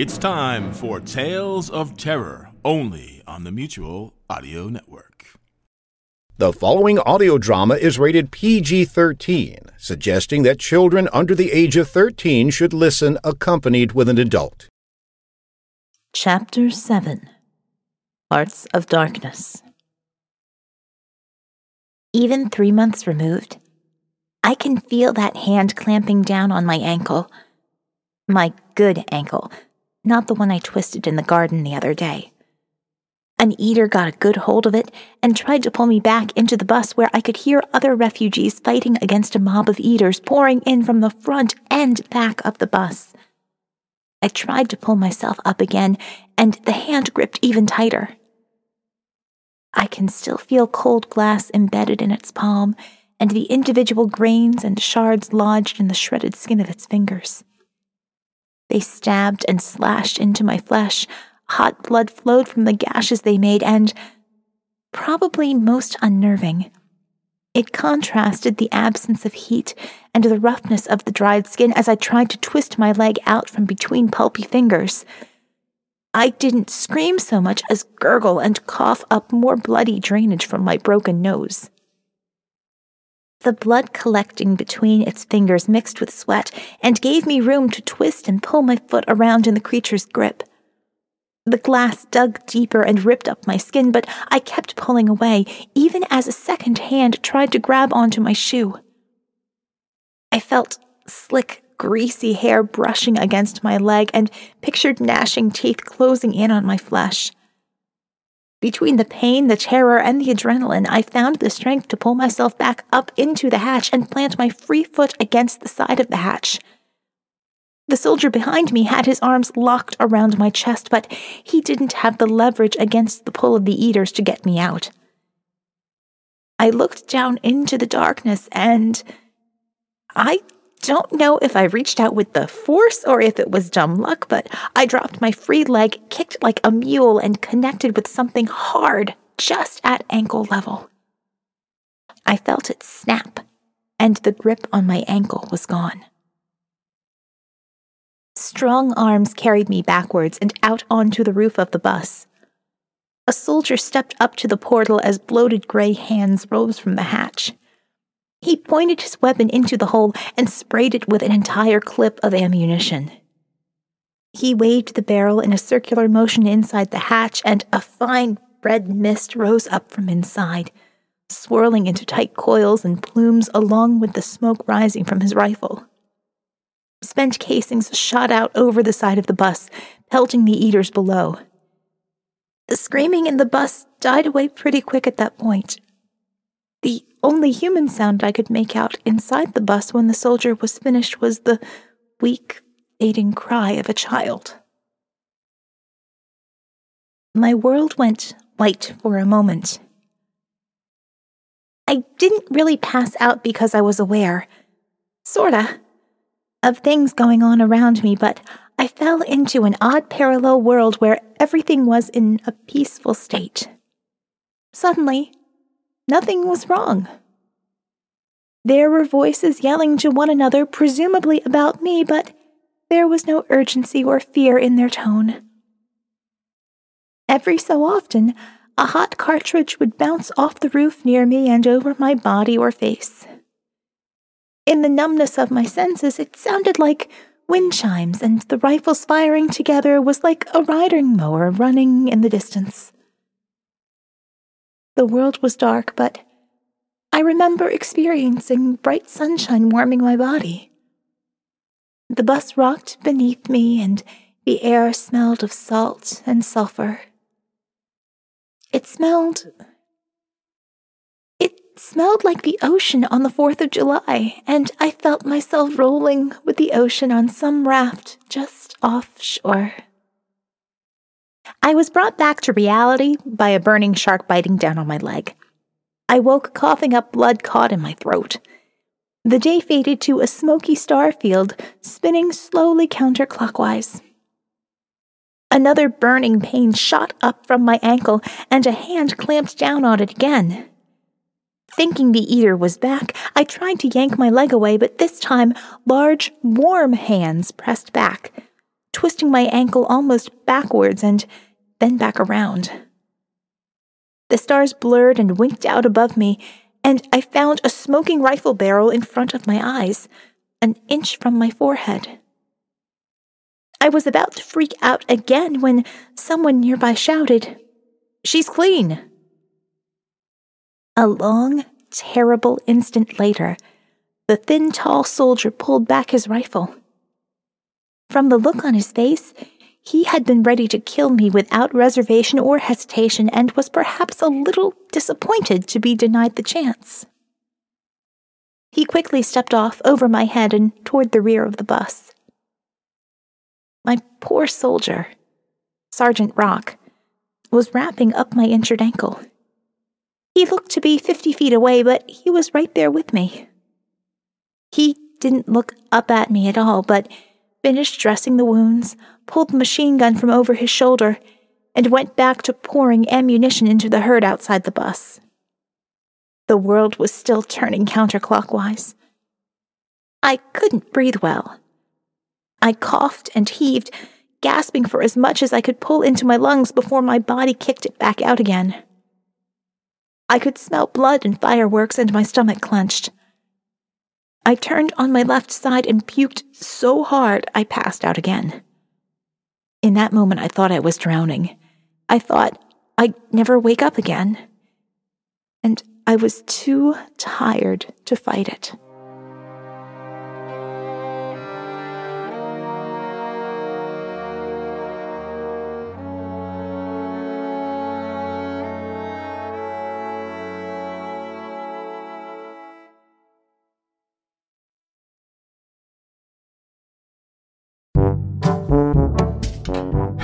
It's time for Tales of Terror, only on the Mutual Audio Network. The following audio drama is rated PG 13, suggesting that children under the age of 13 should listen accompanied with an adult. Chapter 7 Hearts of Darkness. Even three months removed, I can feel that hand clamping down on my ankle. My good ankle, not the one I twisted in the garden the other day. An eater got a good hold of it and tried to pull me back into the bus where I could hear other refugees fighting against a mob of eaters pouring in from the front and back of the bus. I tried to pull myself up again, and the hand gripped even tighter. I can still feel cold glass embedded in its palm and the individual grains and shards lodged in the shredded skin of its fingers. They stabbed and slashed into my flesh. Hot blood flowed from the gashes they made, and, probably most unnerving, it contrasted the absence of heat and the roughness of the dried skin as I tried to twist my leg out from between pulpy fingers. I didn't scream so much as gurgle and cough up more bloody drainage from my broken nose. The blood collecting between its fingers mixed with sweat and gave me room to twist and pull my foot around in the creature's grip. The glass dug deeper and ripped up my skin, but I kept pulling away, even as a second hand tried to grab onto my shoe. I felt slick greasy hair brushing against my leg and pictured gnashing teeth closing in on my flesh. Between the pain, the terror, and the adrenaline, I found the strength to pull myself back up into the hatch and plant my free foot against the side of the hatch. The soldier behind me had his arms locked around my chest, but he didn't have the leverage against the pull of the eaters to get me out. I looked down into the darkness and I don't know if I reached out with the force or if it was dumb luck, but I dropped my free leg, kicked like a mule, and connected with something hard just at ankle level. I felt it snap, and the grip on my ankle was gone. Strong arms carried me backwards and out onto the roof of the bus. A soldier stepped up to the portal as bloated gray hands rose from the hatch. He pointed his weapon into the hole and sprayed it with an entire clip of ammunition. He waved the barrel in a circular motion inside the hatch, and a fine red mist rose up from inside, swirling into tight coils and plumes along with the smoke rising from his rifle. Spent casings shot out over the side of the bus, pelting the eaters below. The screaming in the bus died away pretty quick at that point. Only human sound I could make out inside the bus when the soldier was finished was the weak, fading cry of a child. My world went white for a moment. I didn't really pass out because I was aware, sorta, of things going on around me, but I fell into an odd parallel world where everything was in a peaceful state. Suddenly, Nothing was wrong. There were voices yelling to one another, presumably about me, but there was no urgency or fear in their tone. Every so often, a hot cartridge would bounce off the roof near me and over my body or face. In the numbness of my senses, it sounded like wind chimes, and the rifles firing together was like a riding mower running in the distance. The world was dark, but I remember experiencing bright sunshine warming my body. The bus rocked beneath me, and the air smelled of salt and sulfur. It smelled. It smelled like the ocean on the 4th of July, and I felt myself rolling with the ocean on some raft just offshore. I was brought back to reality by a burning shark biting down on my leg. I woke coughing up blood caught in my throat. The day faded to a smoky star field, spinning slowly counterclockwise. Another burning pain shot up from my ankle, and a hand clamped down on it again. Thinking the eater was back, I tried to yank my leg away, but this time large, warm hands pressed back, twisting my ankle almost backwards and then back around. The stars blurred and winked out above me, and I found a smoking rifle barrel in front of my eyes, an inch from my forehead. I was about to freak out again when someone nearby shouted, She's clean! A long, terrible instant later, the thin, tall soldier pulled back his rifle. From the look on his face, he had been ready to kill me without reservation or hesitation and was perhaps a little disappointed to be denied the chance. He quickly stepped off over my head and toward the rear of the bus. My poor soldier, Sergeant Rock, was wrapping up my injured ankle. He looked to be fifty feet away, but he was right there with me. He didn't look up at me at all, but finished dressing the wounds, pulled the machine gun from over his shoulder, and went back to pouring ammunition into the herd outside the bus. The world was still turning counterclockwise. I couldn't breathe well. I coughed and heaved, gasping for as much as I could pull into my lungs before my body kicked it back out again. I could smell blood and fireworks, and my stomach clenched. I turned on my left side and puked so hard I passed out again. In that moment, I thought I was drowning. I thought I'd never wake up again. And I was too tired to fight it.